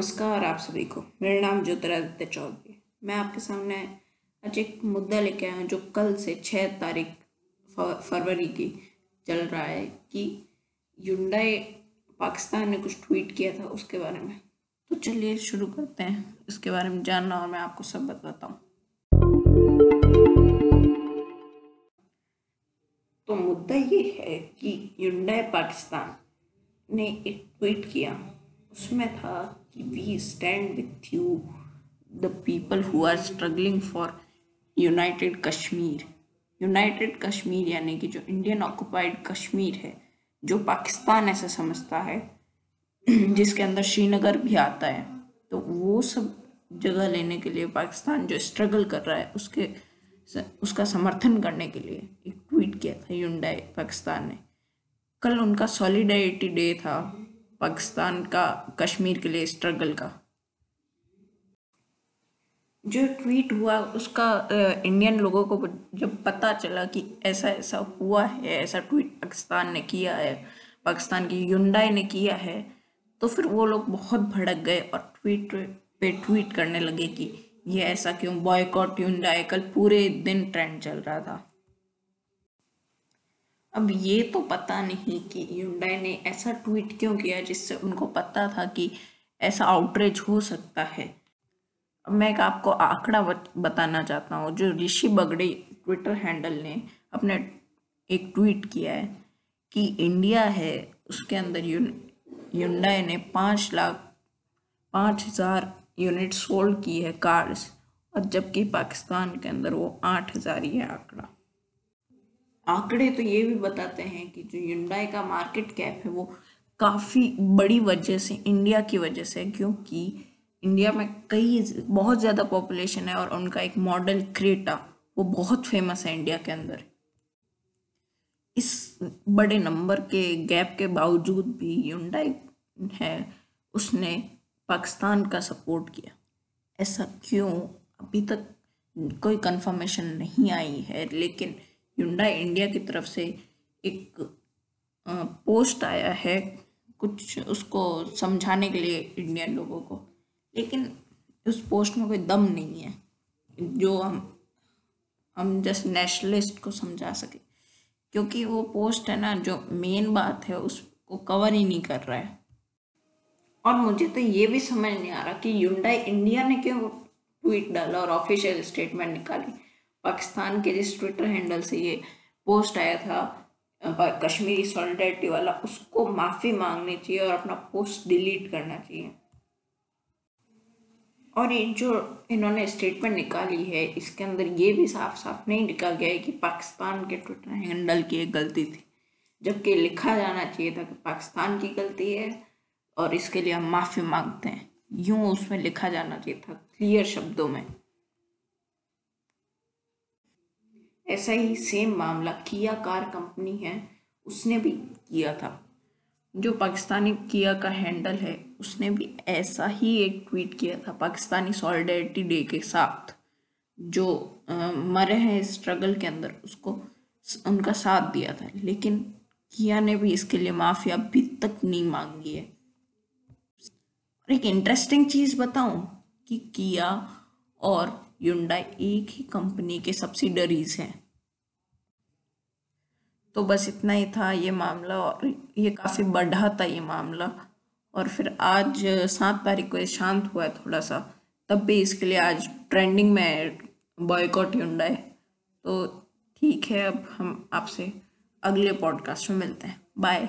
नमस्कार आप सभी को। मेरा नाम ज्योतिरादित्य चौधरी। मैं आपके सामने आज एक मुद्दा लेके आया हूँ जो कल से छः तारीख फरवरी की चल रहा है कि युंडाई पाकिस्तान ने कुछ ट्वीट किया था उसके बारे में। तो चलिए शुरू करते हैं। इसके बारे में जानना और मैं आपको सब बताता हूँ। तो मुद्दा ये है कि युंडाई पाकिस्तान ने एक ट्वीट किया। उसमें था कि we stand with you the people who are struggling for united Kashmir united Kashmir यानी कि जो इंडियन ऑक्यूपाइड कश्मीर है, जो पाकिस्तान ऐसा समझता है, जिसके अंदर श्रीनगर भी आता है तो वो सब जगह लेने के लिए पाकिस्तान जो स्ट्रगल कर रहा है, उसके उसका समर्थन करने के लिए एक ट्वीट किया था यूंडाई पाकिस्तान ने। कल उनका सॉलिडारिटी डे था। पाकिस्तान का, कश्मीर के लिए स्ट्रगल का। जो ट्वीट हुआ, उसका इंडियन लोगों को जब पता चला कि ऐसा ऐसा हुआ है, ऐसा ट्वीट पाकिस्तान ने किया है, पाकिस्तान की युंडाई ने किया है तो फिर वो लोग बहुत भड़क गए और ट्वीट पे ट्वीट करने लगे कि ये ऐसा क्यों बॉयकॉट युंडाई कल पूरे दिन ट्रेंड चल रहा था। अब ये तो पता नहीं कि युंडाई ने ऐसा ट्वीट क्यों किया जिससे उनको पता था कि ऐसा आउटरीच हो सकता है। अब मैं एक आपको आंकड़ा बताना चाहता हूँ, जो ऋषि बगड़े ट्विटर हैंडल ने अपने एक ट्वीट किया है कि इंडिया है, उसके अंदर युंडाई ने पाँच लाख, पाँच हज़ार यूनिट सोल्ड की है कार्स और जबकि पाकिस्तान के अंदर वो आठ हज़ार ही है। आंकड़ा तो ये भी बताते हैं कि जो युंडाई का मार्केट कैप है वो काफ़ी बड़ी वजह से इंडिया की वजह से क्योंकि इंडिया में कई बहुत ज़्यादा पॉपुलेशन है और उनका एक मॉडल क्रेटा वो बहुत फ़ेमस है इंडिया के अंदर। इस बड़े नंबर के गैप के बावजूद भी युंडाई है, उसने पाकिस्तान का सपोर्ट किया। ऐसा क्यों? अभी तक कोई कंफर्मेशन नहीं आई है, लेकिन युंडाई इंडिया की तरफ़ से एक पोस्ट आया है कुछ उसको समझाने के लिए इंडियन लोगों को। लेकिन उस पोस्ट में कोई दम नहीं है जो हम हम जस्ट नेशनलिस्ट को समझा सके। क्योंकि वो पोस्ट है ना, जो मेन बात है, उसको कवर ही नहीं कर रहा है। और मुझे तो ये भी समझ नहीं आ रहा कि युंडा इंडिया ने क्यों ट्वीट डाला और ऑफिशियल स्टेटमेंट निकाली। पाकिस्तान के जिस ट्विटर हैंडल से ये पोस्ट आया था कश्मीरी सॉलिडरिटी वाला, उसको माफ़ी मांगनी चाहिए और अपना पोस्ट डिलीट करना चाहिए। और ये जो इन्होंने स्टेटमेंट निकाली है, इसके अंदर ये भी साफ़ साफ़ नहीं लिखा गया है कि पाकिस्तान के ट्विटर हैंडल की एक गलती थी। जबकि लिखा जाना चाहिए था कि पाकिस्तान की गलती है और इसके लिए हम माफ़ी मांगते हैं। यूँ उसमें लिखा जाना चाहिए था क्लियर शब्दों में। ऐसा ही सेम मामला किया कार कंपनी है उसने भी किया था। जो पाकिस्तानी किया का हैंडल है उसने भी ऐसा ही एक ट्वीट किया था पाकिस्तानी सॉलिडेरिटी डे के साथ। जो आ, मरे हैं स्ट्रगल के अंदर उसको उनका साथ दिया था। लेकिन किया ने भी इसके लिए माफ़ी अभी तक नहीं मांगी है। एक इंटरेस्टिंग चीज़ बताऊँ कि किया और युंडाई एक ही कंपनी के सब्सिडरीज हैं। तो बस इतना ही था ये मामला और ये काफ़ी बढ़ा था ये मामला। और फिर आज सात तारीख को ये शांत हुआ है थोड़ा सा तब भी इसके लिए आज ट्रेंडिंग में बॉयकॉट युंडाई तो ठीक है, अब हम आपसे अगले पॉडकास्ट में मिलते हैं। बाय